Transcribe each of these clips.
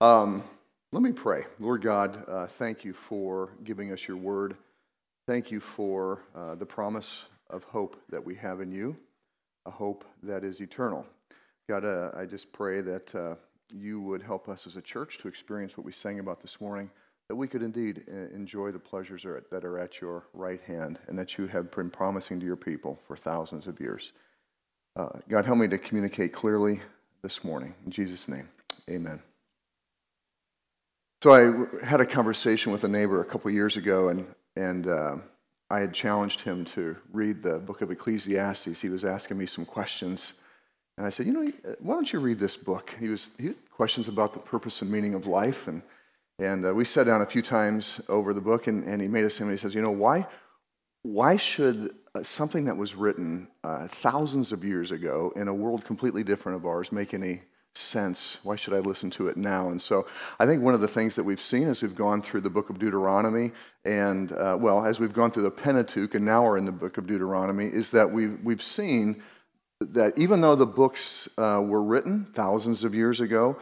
Um, let me pray. Lord God, uh, thank you for giving us your word. Thank you for uh, the promise of hope that we have in you, a hope that is eternal. God, uh, I just pray that uh, you would help us as a church to experience what we sang about this morning, that we could indeed uh, enjoy the pleasures that are at your right hand and that you have been promising to your people for thousands of years. Uh, God, help me to communicate clearly this morning. In Jesus' name, amen. So I had a conversation with a neighbor a couple years ago, and, and uh, I had challenged him to read the book of Ecclesiastes. He was asking me some questions. And I said, you know, why don't you read this book? He was he had questions about the purpose and meaning of life, and and uh, we sat down a few times over the book, and, and he made a statement. He says, you know, why why should uh, something that was written uh, thousands of years ago in a world completely different of ours make any sense? Why should I listen to it now? And so I think one of the things that we've seen as we've gone through the book of Deuteronomy, and uh, well, as we've gone through the Pentateuch, and now we're in the book of Deuteronomy, is that we've, we've seen that even though the books uh, were written thousands of years ago,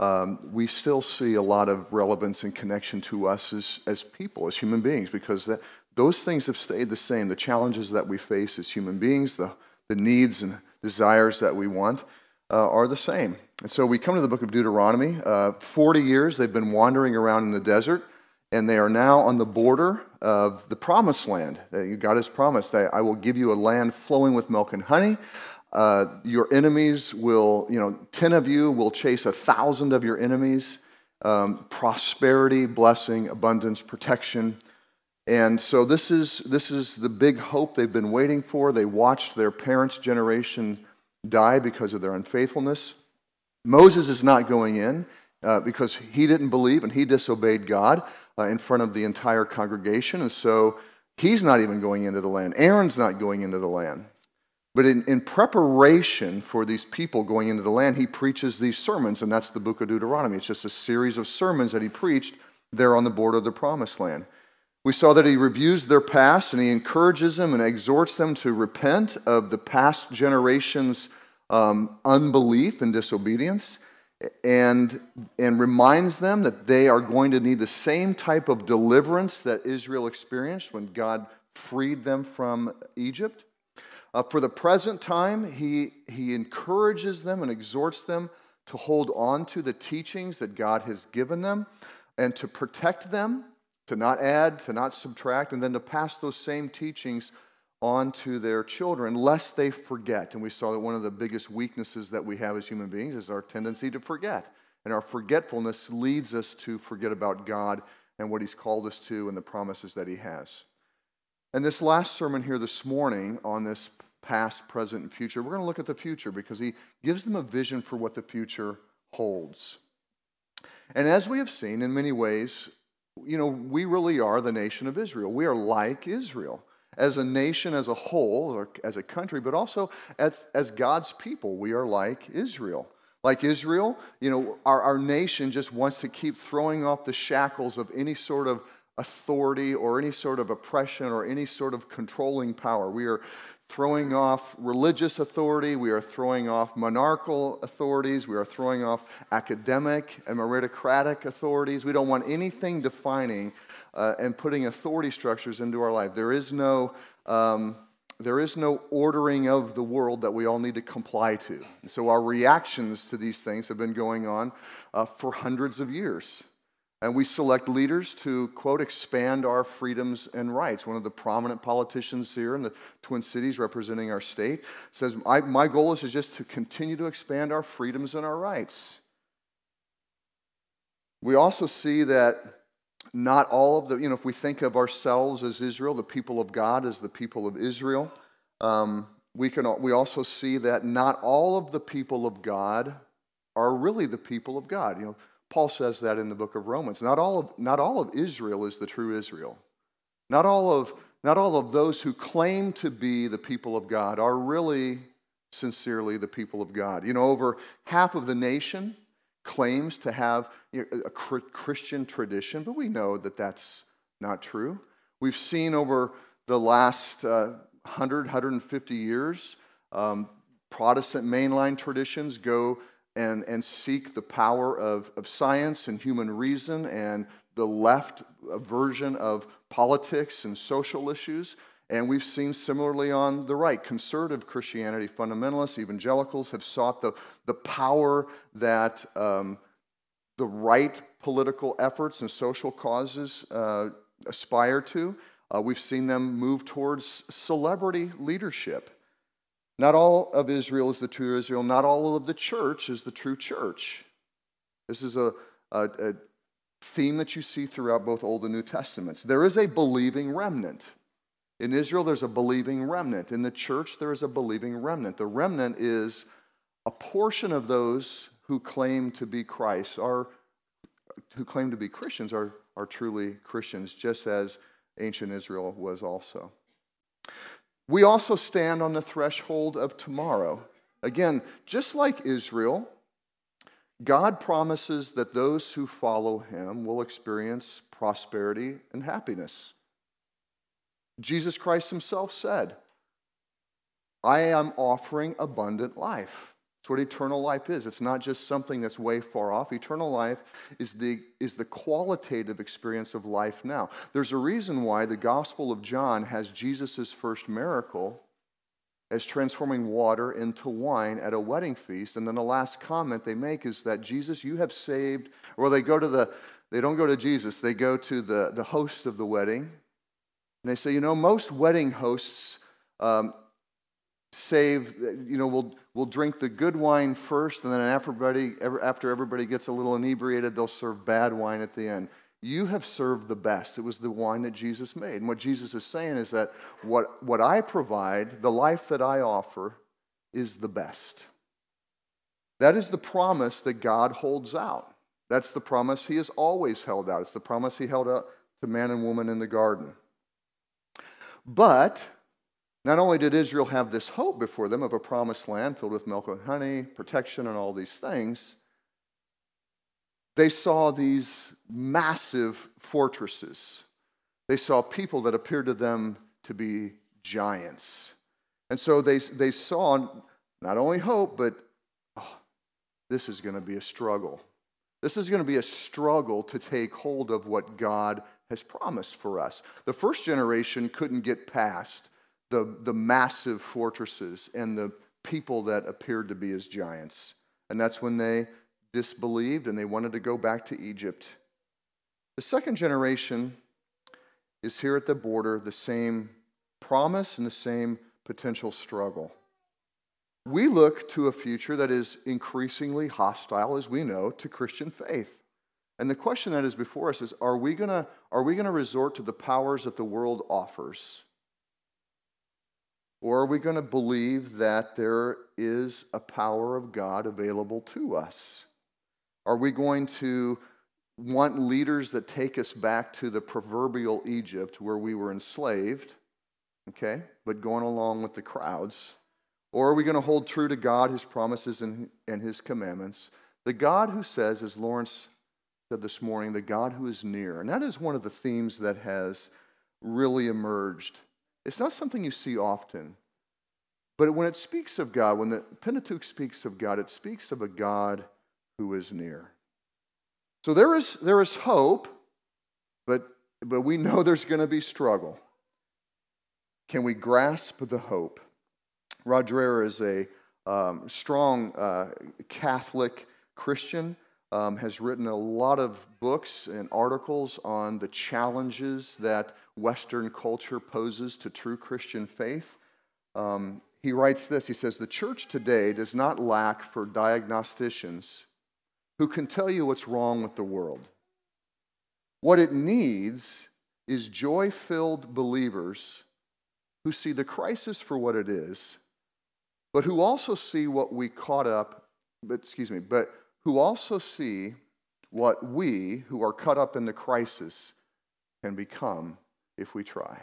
um, we still see a lot of relevance and connection to us as, as people, as human beings, because that, those things have stayed the same. The challenges that we face as human beings, the, the needs and desires that we want, uh, are the same. And so we come to the book of Deuteronomy. Uh, 40 years they've been wandering around in the desert, and they are now on the border of the promised land. That God has promised that I will give you a land flowing with milk and honey. Uh, your enemies will, you know, 10 of you will chase a thousand of your enemies. Um, prosperity, blessing, abundance, protection. And so this is, this is the big hope they've been waiting for. They watched their parents' generation die because of their unfaithfulness. Moses is not going in uh, because he didn't believe and he disobeyed God uh, in front of the entire congregation. And so he's not even going into the land. Aaron's not going into the land. But in, in preparation for these people going into the land, he preaches these sermons, and that's the book of Deuteronomy. It's just a series of sermons that he preached there on the border of the promised land. We saw that he reviews their past and he encourages them and exhorts them to repent of the past generation's um, unbelief and disobedience and, and reminds them that they are going to need the same type of deliverance that Israel experienced when God freed them from Egypt. Uh, for the present time, he, he encourages them and exhorts them to hold on to the teachings that God has given them and to protect them to not add, to not subtract, and then to pass those same teachings on to their children, lest they forget. And we saw that one of the biggest weaknesses that we have as human beings is our tendency to forget. And our forgetfulness leads us to forget about God and what He's called us to and the promises that He has. And this last sermon here this morning on this past, present, and future, we're going to look at the future because He gives them a vision for what the future holds. And as we have seen in many ways, you know, we really are the nation of Israel. We are like Israel as a nation as a whole, or as a country, but also as, as God's people. We are like Israel. Like Israel, you know, our, our nation just wants to keep throwing off the shackles of any sort of authority or any sort of oppression or any sort of controlling power. We are throwing off religious authority, we are throwing off monarchical authorities, we are throwing off academic and meritocratic authorities. We don't want anything defining uh, and putting authority structures into our life. There is no. Um, there is no ordering of the world that we all need to comply to. And so our reactions to these things have been going on uh, for hundreds of years. And we select leaders to, quote, expand our freedoms and rights. One of the prominent politicians here in the Twin Cities representing our state says, My goal is just to continue to expand our freedoms and our rights. We also see that not all of the, you know, if we think of ourselves as Israel, the people of God as the people of Israel, um, we, can, we also see that not all of the people of God are really the people of God. You know, Paul says that in the book of Romans. Not all of, not all of Israel is the true Israel. Not all, of, not all of those who claim to be the people of God are really sincerely the people of God. You know, over half of the nation claims to have a Christian tradition, but we know that that's not true. We've seen over the last uh, 100, 150 years, um, Protestant mainline traditions go and, and seek the power of, of science and human reason and the left version of politics and social issues. And we've seen similarly on the right, conservative Christianity, fundamentalists, evangelicals have sought the, the power that um, the right political efforts and social causes uh, aspire to. Uh, we've seen them move towards celebrity leadership. Not all of Israel is the true Israel. Not all of the church is the true church. This is a, a, a theme that you see throughout both Old and New Testaments. There is a believing remnant. In Israel, there's a believing remnant. In the church, there is a believing remnant. The remnant is a portion of those who claim to be Christ, are, who claim to be Christians, are, are truly Christians, just as ancient Israel was also. We also stand on the threshold of tomorrow. Again, just like Israel, God promises that those who follow him will experience prosperity and happiness. Jesus Christ himself said, I am offering abundant life. That's what eternal life is. It's not just something that's way far off. Eternal life is the, is the qualitative experience of life now. There's a reason why the Gospel of John has Jesus' first miracle as transforming water into wine at a wedding feast. And then the last comment they make is that Jesus, you have saved, or they go to the, they don't go to Jesus, they go to the, the host of the wedding. And they say, you know, most wedding hosts um, save, you know, we'll, we'll drink the good wine first, and then after everybody, after everybody gets a little inebriated, they'll serve bad wine at the end. You have served the best. It was the wine that Jesus made. And what Jesus is saying is that what, what I provide, the life that I offer, is the best. That is the promise that God holds out. That's the promise he has always held out. It's the promise he held out to man and woman in the garden. But not only did Israel have this hope before them of a promised land filled with milk and honey, protection, and all these things, they saw these massive fortresses. They saw people that appeared to them to be giants. And so they, they saw not only hope, but oh, this is going to be a struggle. This is going to be a struggle to take hold of what God has promised for us. The first generation couldn't get past the, the massive fortresses and the people that appeared to be as giants. And that's when they disbelieved and they wanted to go back to Egypt. The second generation is here at the border, the same promise and the same potential struggle. We look to a future that is increasingly hostile, as we know, to Christian faith. And the question that is before us is are we going to resort to the powers that the world offers? Or are we going to believe that there is a power of God available to us? Are we going to want leaders that take us back to the proverbial Egypt where we were enslaved, okay, but going along with the crowds? Or are we going to hold true to God, His promises, and, and His commandments? The God who says, as Lawrence said this morning, the God who is near. And that is one of the themes that has really emerged it's not something you see often. But when it speaks of God, when the Pentateuch speaks of God, it speaks of a God who is near. So there is, there is hope, but, but we know there's going to be struggle. Can we grasp the hope? Dreher is a um, strong uh, Catholic Christian, um, has written a lot of books and articles on the challenges that Western culture poses to true Christian faith. Um, he writes this He says, The church today does not lack for diagnosticians who can tell you what's wrong with the world. What it needs is joy filled believers who see the crisis for what it is, but who also see what we caught up, but excuse me, but who also see what we who are caught up in the crisis can become if we try.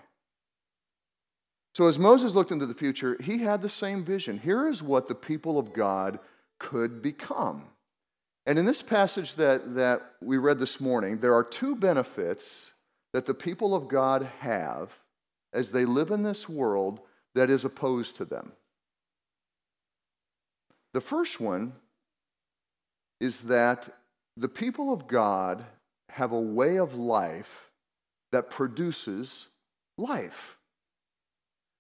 So, as Moses looked into the future, he had the same vision. Here is what the people of God could become. And in this passage that, that we read this morning, there are two benefits that the people of God have as they live in this world that is opposed to them. The first one is that the people of God have a way of life that produces life.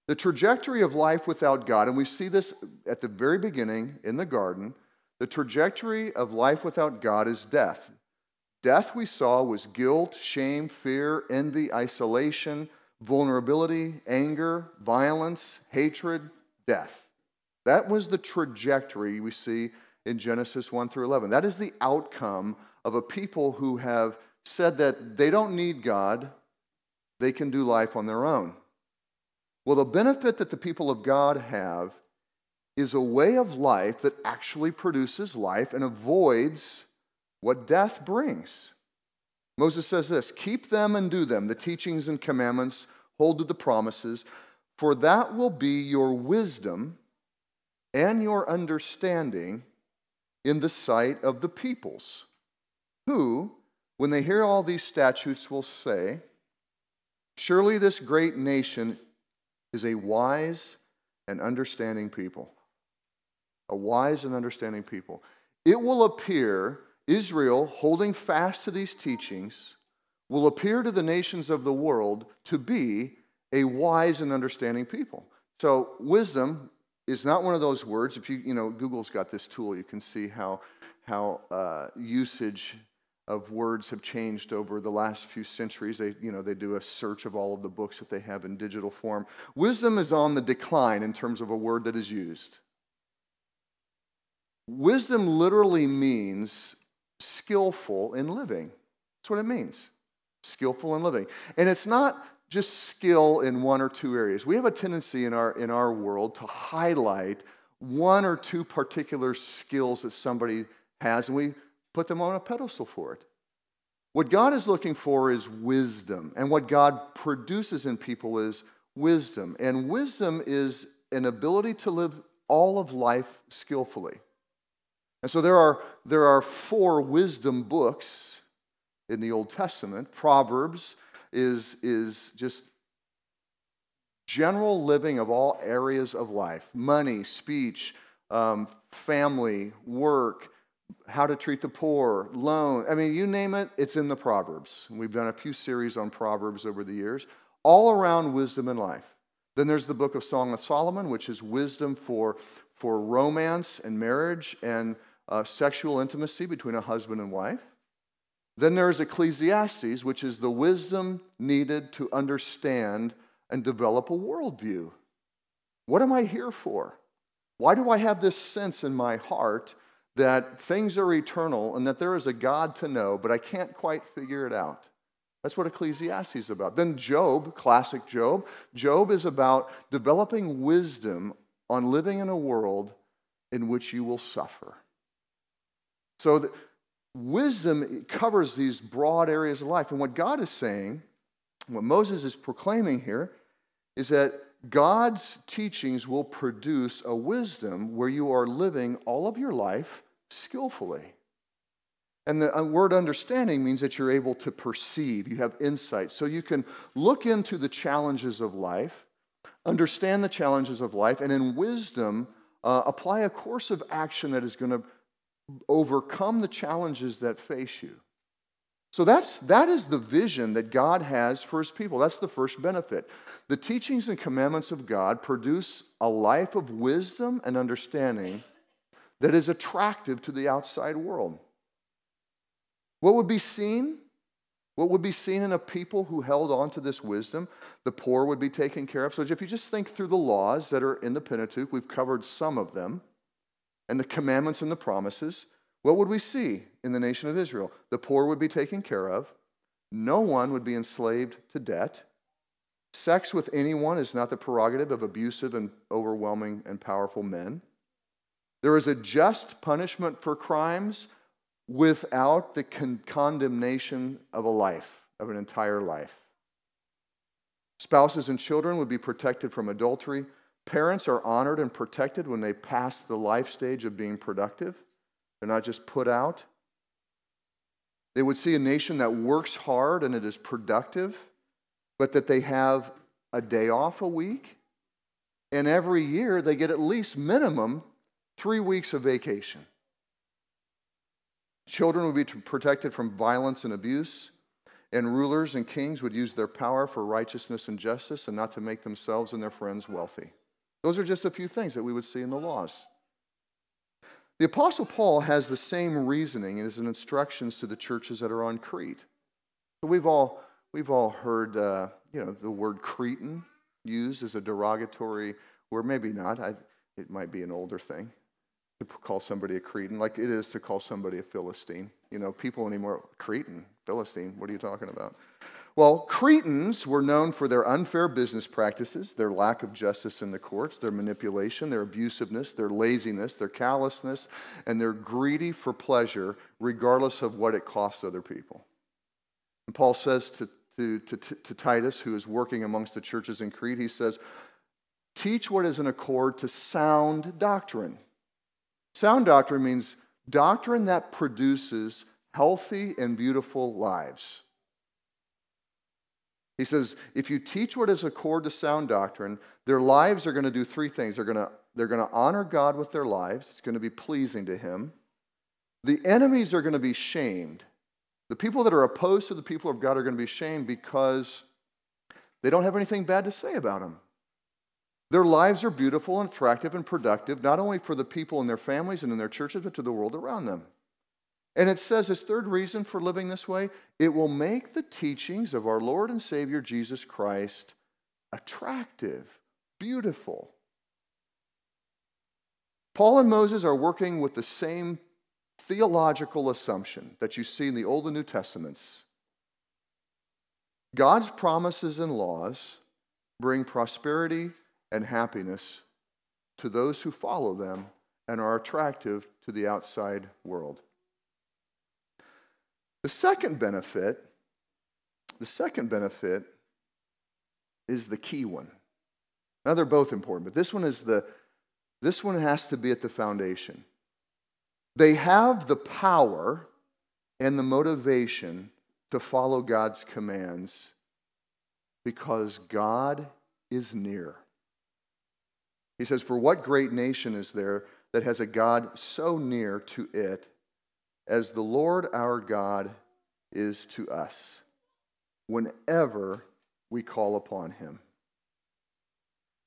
The trajectory of life without God, and we see this at the very beginning in the garden, the trajectory of life without God is death. Death, we saw, was guilt, shame, fear, envy, isolation, vulnerability, anger, violence, hatred, death. That was the trajectory we see in Genesis 1 through 11. That is the outcome of a people who have said that they don't need God, they can do life on their own. Well, the benefit that the people of God have is a way of life that actually produces life and avoids what death brings. Moses says this Keep them and do them, the teachings and commandments, hold to the promises, for that will be your wisdom and your understanding in the sight of the peoples, who, when they hear all these statutes, will say, Surely this great nation is a wise and understanding people. A wise and understanding people. It will appear, Israel, holding fast to these teachings, will appear to the nations of the world to be a wise and understanding people. So, wisdom is not one of those words. If you, you know, Google's got this tool, you can see how, how uh, usage of words have changed over the last few centuries. They, you know, they do a search of all of the books that they have in digital form. Wisdom is on the decline in terms of a word that is used. Wisdom literally means skillful in living. That's what it means. Skillful in living. And it's not just skill in one or two areas. We have a tendency in our, in our world to highlight one or two particular skills that somebody has, and we put them on a pedestal for it. What God is looking for is wisdom, and what God produces in people is wisdom. And wisdom is an ability to live all of life skillfully. And so there are, there are four wisdom books in the Old Testament Proverbs, is, is just general living of all areas of life money, speech, um, family, work, how to treat the poor, loan. I mean, you name it, it's in the Proverbs. We've done a few series on Proverbs over the years, all around wisdom in life. Then there's the book of Song of Solomon, which is wisdom for, for romance and marriage and uh, sexual intimacy between a husband and wife. Then there's Ecclesiastes, which is the wisdom needed to understand and develop a worldview. What am I here for? Why do I have this sense in my heart that things are eternal and that there is a God to know, but I can't quite figure it out? That's what Ecclesiastes is about. Then Job, classic Job, Job is about developing wisdom on living in a world in which you will suffer. So, wisdom covers these broad areas of life. And what God is saying, what Moses is proclaiming here, is that God's teachings will produce a wisdom where you are living all of your life skillfully. And the uh, word understanding means that you're able to perceive, you have insight. So you can look into the challenges of life, understand the challenges of life, and in wisdom, uh, apply a course of action that is going to overcome the challenges that face you. So that's, that is the vision that God has for his people. That's the first benefit. The teachings and commandments of God produce a life of wisdom and understanding that is attractive to the outside world. What would be seen? What would be seen in a people who held on to this wisdom? The poor would be taken care of. So if you just think through the laws that are in the Pentateuch, we've covered some of them and the commandments and the promises, what would we see in the nation of Israel? The poor would be taken care of, no one would be enslaved to debt. Sex with anyone is not the prerogative of abusive and overwhelming and powerful men. There is a just punishment for crimes without the con- condemnation of a life, of an entire life. Spouses and children would be protected from adultery, Parents are honored and protected when they pass the life stage of being productive. They're not just put out. They would see a nation that works hard and it is productive, but that they have a day off a week. And every year they get at least minimum three weeks of vacation. Children would be protected from violence and abuse. And rulers and kings would use their power for righteousness and justice and not to make themselves and their friends wealthy. Those are just a few things that we would see in the laws. The Apostle Paul has the same reasoning in his instructions to the churches that are on Crete. We've all, we've all heard uh, you know, the word Cretan used as a derogatory word. Maybe not. I, it might be an older thing to call somebody a Cretan, like it is to call somebody a Philistine. You know, people anymore, Cretan, Philistine, what are you talking about? Well, Cretans were known for their unfair business practices, their lack of justice in the courts, their manipulation, their abusiveness, their laziness, their callousness, and their greedy for pleasure, regardless of what it costs other people. And Paul says to, to, to, to Titus, who is working amongst the churches in Crete, he says, Teach what is in accord to sound doctrine. Sound doctrine means doctrine that produces healthy and beautiful lives. He says, if you teach what is accord to sound doctrine, their lives are going to do three things. They're going to, they're going to honor God with their lives, it's going to be pleasing to Him. The enemies are going to be shamed. The people that are opposed to the people of God are going to be shamed because they don't have anything bad to say about them. Their lives are beautiful and attractive and productive, not only for the people in their families and in their churches, but to the world around them. And it says, this third reason for living this way, it will make the teachings of our Lord and Savior Jesus Christ attractive, beautiful. Paul and Moses are working with the same theological assumption that you see in the Old and New Testaments. God's promises and laws bring prosperity and happiness to those who follow them and are attractive to the outside world. The second benefit, the second benefit is the key one. Now they're both important, but this one is the this one has to be at the foundation. They have the power and the motivation to follow God's commands because God is near. He says, For what great nation is there that has a God so near to it as the Lord our God is to us whenever we call upon him.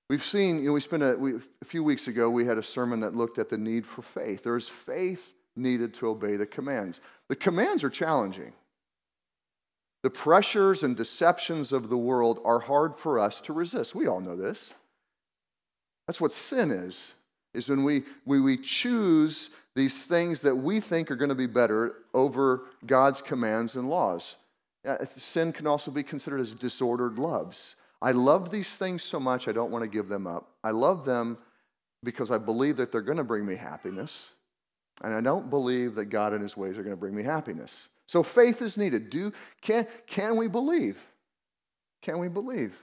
We've seen, you know, we spent a, we, a few weeks ago, we had a sermon that looked at the need for faith. There is faith needed to obey the commands. The commands are challenging. The pressures and deceptions of the world are hard for us to resist. We all know this. That's what sin is, is when we, we, we choose these things that we think are going to be better over God's commands and laws. Sin can also be considered as disordered loves. I love these things so much, I don't want to give them up. I love them because I believe that they're going to bring me happiness. And I don't believe that God and his ways are going to bring me happiness. So faith is needed. Do, can, can we believe? Can we believe?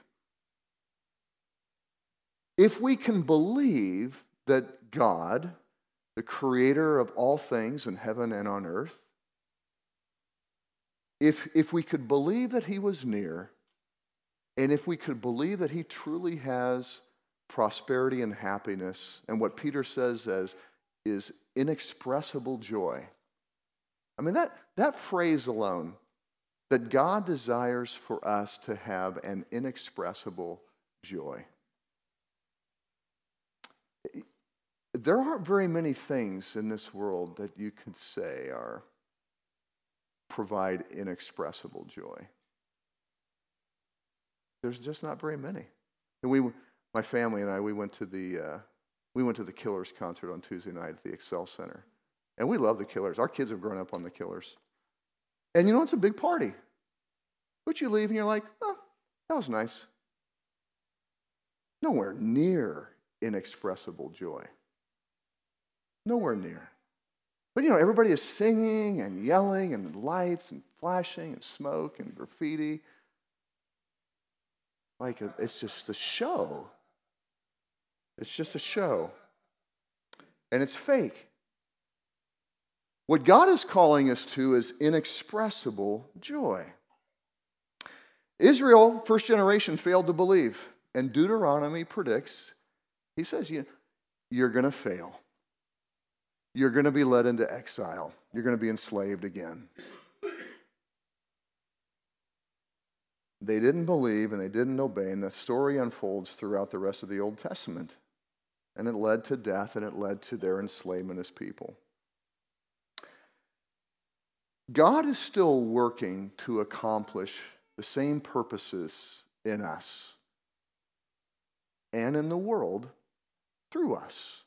If we can believe that God, the creator of all things in heaven and on earth, if, if we could believe that he was near, and if we could believe that he truly has prosperity and happiness, and what Peter says as is inexpressible joy. I mean, that, that phrase alone, that God desires for us to have an inexpressible joy. There aren't very many things in this world that you could say are provide inexpressible joy. There's just not very many. And we, my family and I, we went to the uh, we went to the Killers concert on Tuesday night at the Xcel Center, and we love the Killers. Our kids have grown up on the Killers, and you know it's a big party. But you leave and you're like, oh, that was nice. Nowhere near inexpressible joy. Nowhere near. But you know, everybody is singing and yelling and lights and flashing and smoke and graffiti. Like a, it's just a show. It's just a show. And it's fake. What God is calling us to is inexpressible joy. Israel, first generation, failed to believe. And Deuteronomy predicts, he says, you, you're going to fail you're going to be led into exile. you're going to be enslaved again. They didn't believe and they didn't obey, and the story unfolds throughout the rest of the Old Testament. And it led to death and it led to their enslavement as people. God is still working to accomplish the same purposes in us and in the world through us.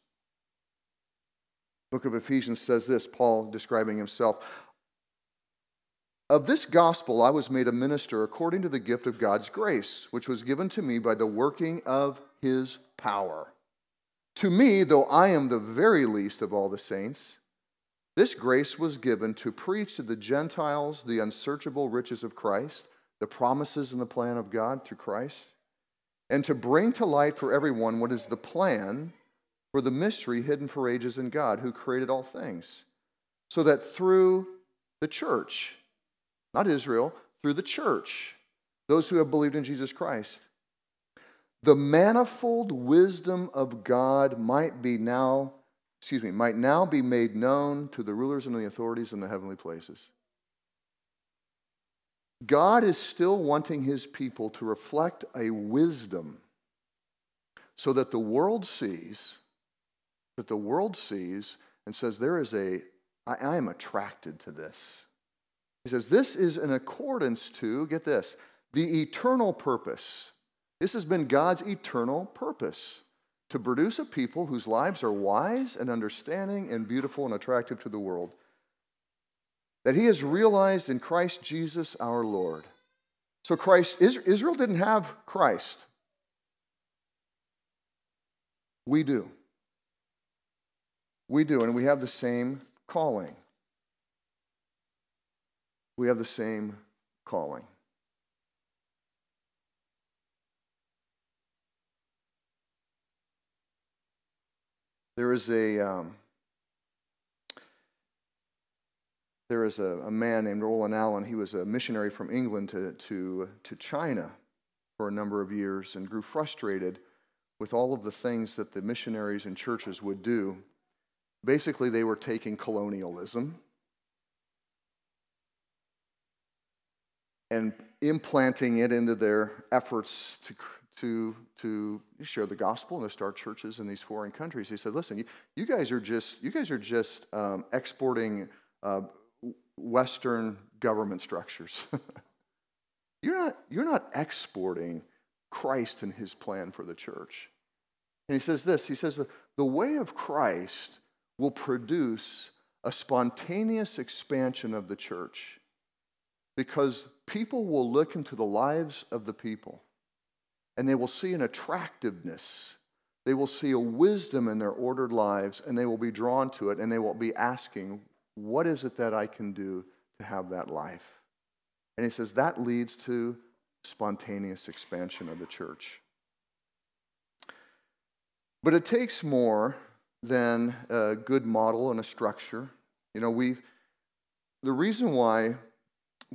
Book of Ephesians says this, Paul describing himself, of this gospel I was made a minister according to the gift of God's grace, which was given to me by the working of his power. To me, though I am the very least of all the saints, this grace was given to preach to the Gentiles the unsearchable riches of Christ, the promises and the plan of God through Christ, and to bring to light for everyone what is the plan for the mystery hidden for ages in God, who created all things, so that through the church, not Israel, through the church, those who have believed in Jesus Christ, the manifold wisdom of God might be now, excuse me, might now be made known to the rulers and the authorities in the heavenly places. God is still wanting his people to reflect a wisdom so that the world sees, that the world sees and says, There is a, I, I am attracted to this. He says, This is in accordance to, get this, the eternal purpose. This has been God's eternal purpose to produce a people whose lives are wise and understanding and beautiful and attractive to the world. That he has realized in Christ Jesus our Lord. So Christ, Israel didn't have Christ. We do. We do, and we have the same calling we have the same calling. There is a um, there is a, a, man named Roland Allen. He was a missionary from England to, to, to China for a number of years and grew frustrated with all of the things that the missionaries and churches would do. Basically, they were taking colonialism and implanting it into their efforts to, to, to share the gospel and to start churches in these foreign countries. He said, listen, you, you guys are just, you guys are just um, exporting uh, Western government structures. you're, not, you're not exporting Christ and his plan for the church. And he says this, he says, the way of Christ will produce a spontaneous expansion of the church because people will look into the lives of the people and they will see an attractiveness. They will see a wisdom in their ordered lives and they will be drawn to it and they will be asking, What is it that I can do to have that life? And he says that leads to spontaneous expansion of the church. But it takes more than a good model and a structure. You know, we the reason why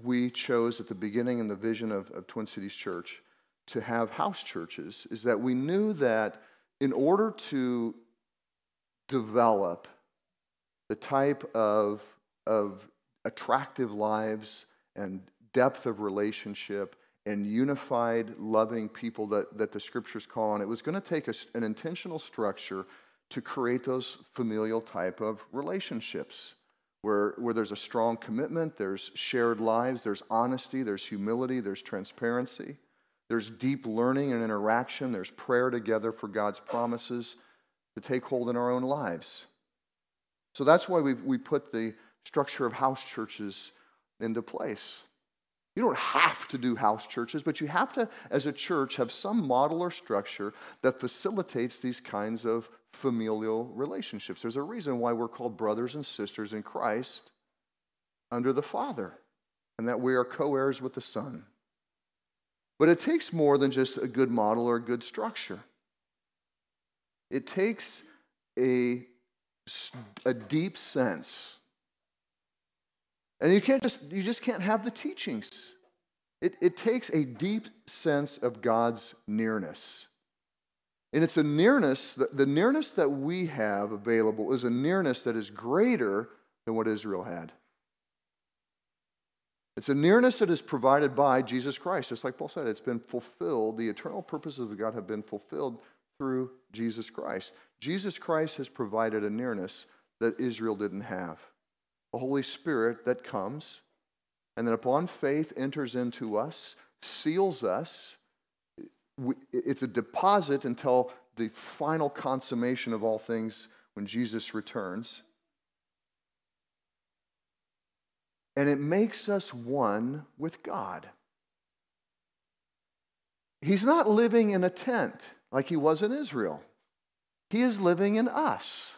we chose at the beginning in the vision of, of Twin Cities Church to have house churches is that we knew that in order to develop the type of, of attractive lives and depth of relationship and unified, loving people that, that the scriptures call on, it was going to take a, an intentional structure to create those familial type of relationships where, where there's a strong commitment, there's shared lives, there's honesty, there's humility, there's transparency, there's deep learning and interaction, there's prayer together for God's promises to take hold in our own lives. So that's why we, we put the structure of house churches into place. You don't have to do house churches, but you have to, as a church, have some model or structure that facilitates these kinds of familial relationships. There's a reason why we're called brothers and sisters in Christ under the Father, and that we are co heirs with the Son. But it takes more than just a good model or a good structure, it takes a, a deep sense and you can't just you just can't have the teachings. It, it takes a deep sense of God's nearness. And it's a nearness, the, nearness that we have available is a nearness that is greater than what Israel had. It's a nearness that is provided by Jesus Christ. Just like Paul said, it's been fulfilled. The eternal purposes of God have been fulfilled through Jesus Christ. Jesus Christ has provided a nearness that Israel didn't have. The Holy Spirit that comes and then upon faith enters into us, seals us. It's a deposit until the final consummation of all things when Jesus returns. And it makes us one with God. He's not living in a tent like he was in Israel. He is living in us.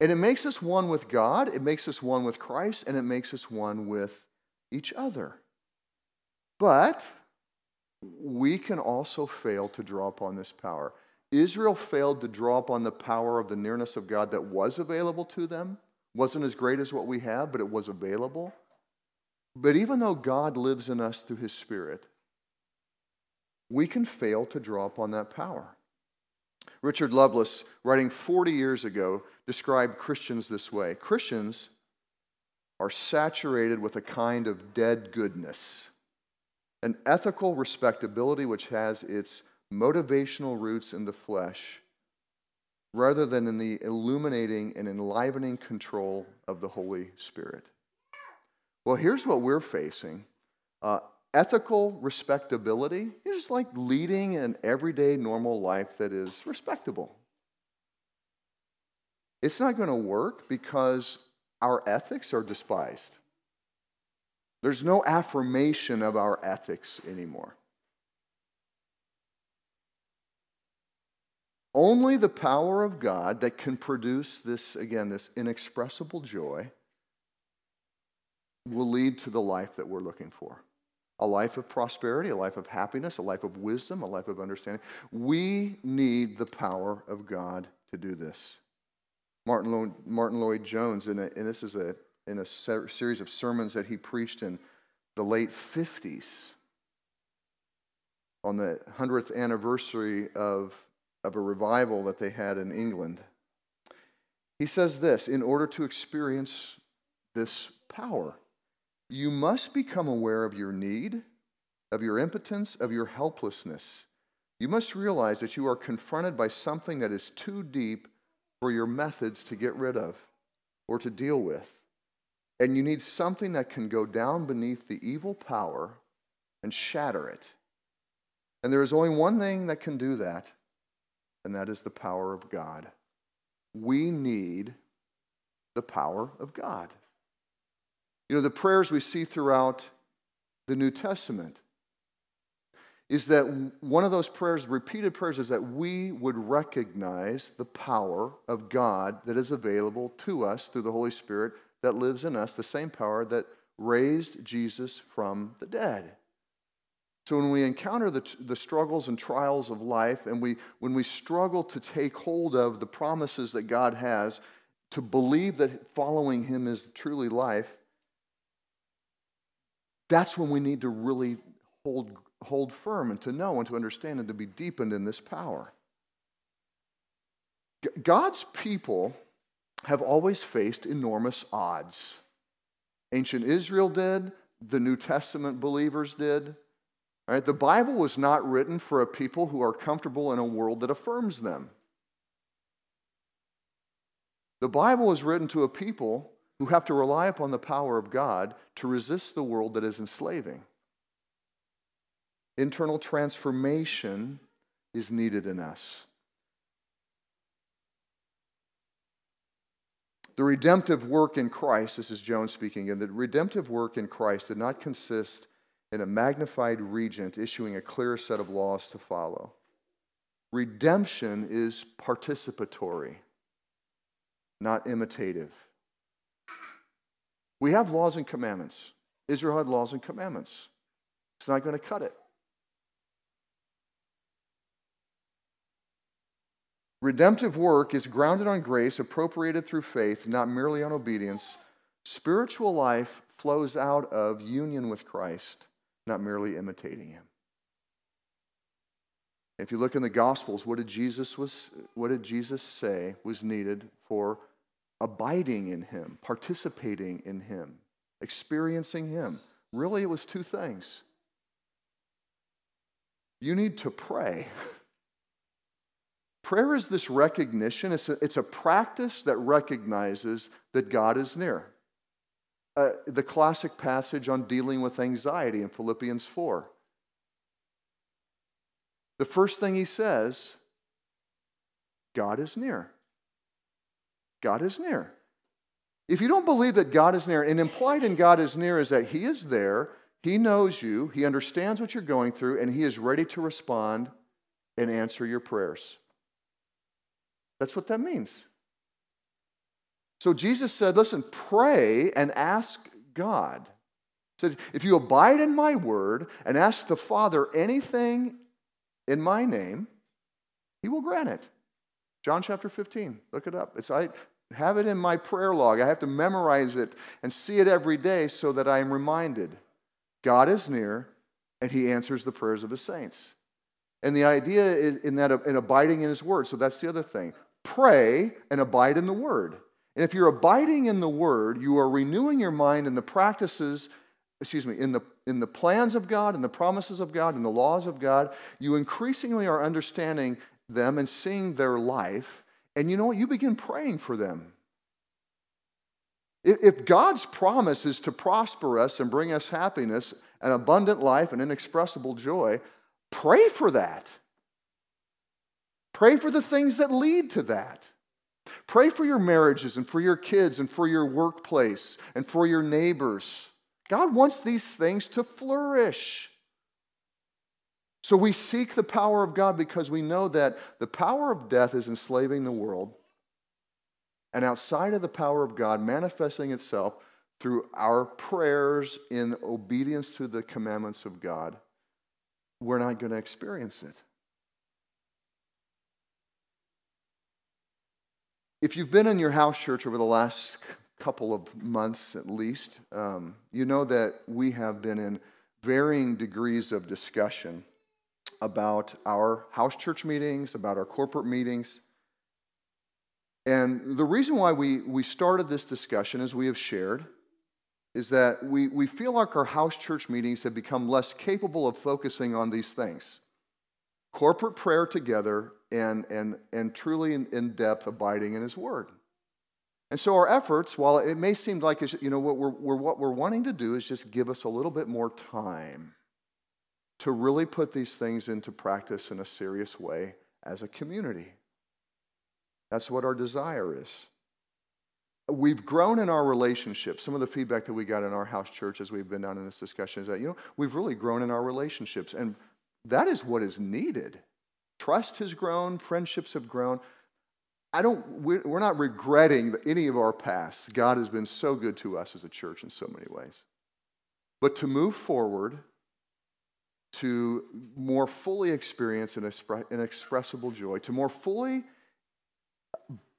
And it makes us one with God, it makes us one with Christ, and it makes us one with each other. But we can also fail to draw upon this power. Israel failed to draw upon the power of the nearness of God that was available to them. Wasn't as great as what we have, but it was available. But even though God lives in us through his Spirit, we can fail to draw upon that power. Richard Lovelace, writing 40 years ago, described Christians this way Christians are saturated with a kind of dead goodness, an ethical respectability which has its motivational roots in the flesh rather than in the illuminating and enlivening control of the Holy Spirit. Well, here's what we're facing uh, ethical respectability is like leading an everyday normal life that is respectable. It's not going to work because our ethics are despised. There's no affirmation of our ethics anymore. Only the power of God that can produce this, again, this inexpressible joy will lead to the life that we're looking for a life of prosperity, a life of happiness, a life of wisdom, a life of understanding. We need the power of God to do this. Martyn Lloyd, Martyn Lloyd Jones, and this is a, in a series of sermons that he preached in the late 50s on the 100th anniversary of, of a revival that they had in England. He says this In order to experience this power, you must become aware of your need, of your impotence, of your helplessness. You must realize that you are confronted by something that is too deep for your methods to get rid of or to deal with. And you need something that can go down beneath the evil power and shatter it. And there is only one thing that can do that, and that is the power of God. We need the power of God. You know, the prayers we see throughout the New Testament is that one of those prayers, repeated prayers, is that we would recognize the power of God that is available to us through the Holy Spirit that lives in us, the same power that raised Jesus from the dead. So when we encounter the, the struggles and trials of life, and we, when we struggle to take hold of the promises that God has, to believe that following Him is truly life, that's when we need to really hold hold firm and to know and to understand and to be deepened in this power. God's people have always faced enormous odds. Ancient Israel did, the New Testament believers did. Right? The Bible was not written for a people who are comfortable in a world that affirms them. The Bible was written to a people who have to rely upon the power of God to resist the world that is enslaving. Internal transformation is needed in us. The redemptive work in Christ, this is Jones speaking, and the redemptive work in Christ did not consist in a magnified regent issuing a clear set of laws to follow. Redemption is participatory, not imitative. We have laws and commandments. Israel had laws and commandments. It's not going to cut it. Redemptive work is grounded on grace, appropriated through faith, not merely on obedience. Spiritual life flows out of union with Christ, not merely imitating him. If you look in the Gospels, what did Jesus, was, what did Jesus say was needed for abiding in Him, participating in Him, experiencing Him. Really, it was two things. You need to pray. Prayer is this recognition, it's a, it's a practice that recognizes that God is near. Uh, the classic passage on dealing with anxiety in Philippians 4. The first thing he says, God is near. God is near. If you don't believe that God is near, and implied in God is near is that He is there, He knows you, He understands what you're going through, and He is ready to respond and answer your prayers. That's what that means. So Jesus said, listen, pray and ask God. He said, if you abide in my word and ask the Father anything in my name, he will grant it. John chapter 15. Look it up. It's I have it in my prayer log. I have to memorize it and see it every day so that I am reminded. God is near and he answers the prayers of his saints. And the idea is in that in abiding in his word. So that's the other thing. Pray and abide in the word. And if you're abiding in the word, you are renewing your mind in the practices, excuse me, in the in the plans of God, in the promises of God, in the laws of God. You increasingly are understanding them and seeing their life. And you know what? You begin praying for them. If God's promise is to prosper us and bring us happiness, an abundant life, and inexpressible joy, pray for that. Pray for the things that lead to that. Pray for your marriages and for your kids and for your workplace and for your neighbors. God wants these things to flourish. So we seek the power of God because we know that the power of death is enslaving the world. And outside of the power of God manifesting itself through our prayers in obedience to the commandments of God, we're not going to experience it. If you've been in your house church over the last couple of months at least, um, you know that we have been in varying degrees of discussion about our house church meetings, about our corporate meetings. And the reason why we, we started this discussion, as we have shared, is that we, we feel like our house church meetings have become less capable of focusing on these things corporate prayer together and, and, and truly in, in depth abiding in His Word. And so our efforts, while it may seem like you know what we're, we're, what we're wanting to do is just give us a little bit more time to really put these things into practice in a serious way as a community. That's what our desire is. We've grown in our relationships. Some of the feedback that we got in our house church as we've been down in this discussion is that, you know, we've really grown in our relationships. And that is what is needed. Trust has grown, friendships have grown. I don't, we're not regretting any of our past. God has been so good to us as a church in so many ways. But to move forward to more fully experience an inexpressible joy, to more fully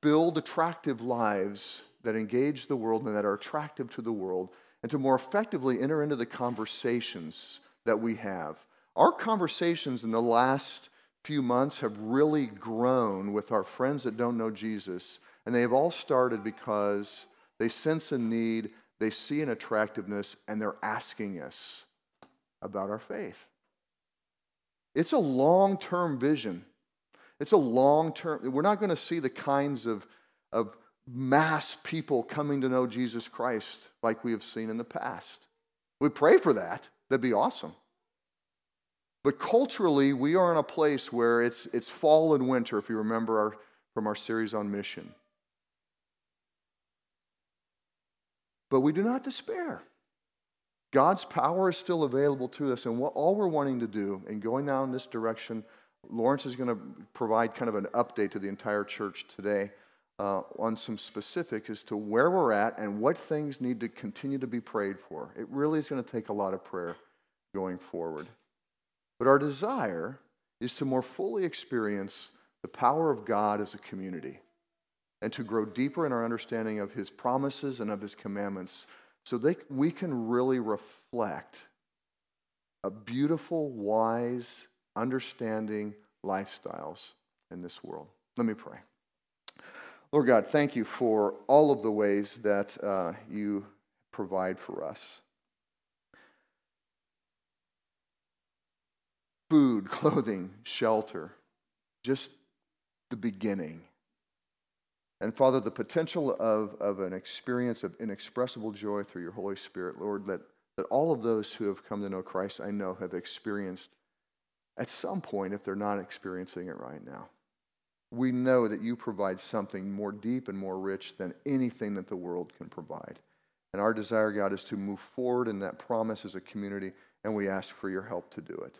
build attractive lives that engage the world and that are attractive to the world, and to more effectively enter into the conversations that we have. Our conversations in the last few months have really grown with our friends that don't know Jesus, and they have all started because they sense a need, they see an attractiveness, and they're asking us about our faith. It's a long term vision. It's a long term, we're not going to see the kinds of, of mass people coming to know Jesus Christ like we have seen in the past. We pray for that. That'd be awesome. But culturally, we are in a place where it's, it's fall and winter, if you remember our, from our series on mission. But we do not despair. God's power is still available to us, and what, all we're wanting to do in going down this direction, Lawrence is going to provide kind of an update to the entire church today uh, on some specifics as to where we're at and what things need to continue to be prayed for. It really is going to take a lot of prayer going forward. But our desire is to more fully experience the power of God as a community and to grow deeper in our understanding of His promises and of His commandments so that we can really reflect a beautiful, wise, understanding lifestyles in this world. Let me pray. Lord God, thank you for all of the ways that uh, you provide for us. Food, clothing, shelter, just the beginning. And Father, the potential of, of an experience of inexpressible joy through your Holy Spirit, Lord, that, that all of those who have come to know Christ, I know, have experienced at some point if they're not experiencing it right now. We know that you provide something more deep and more rich than anything that the world can provide. And our desire, God, is to move forward in that promise as a community, and we ask for your help to do it.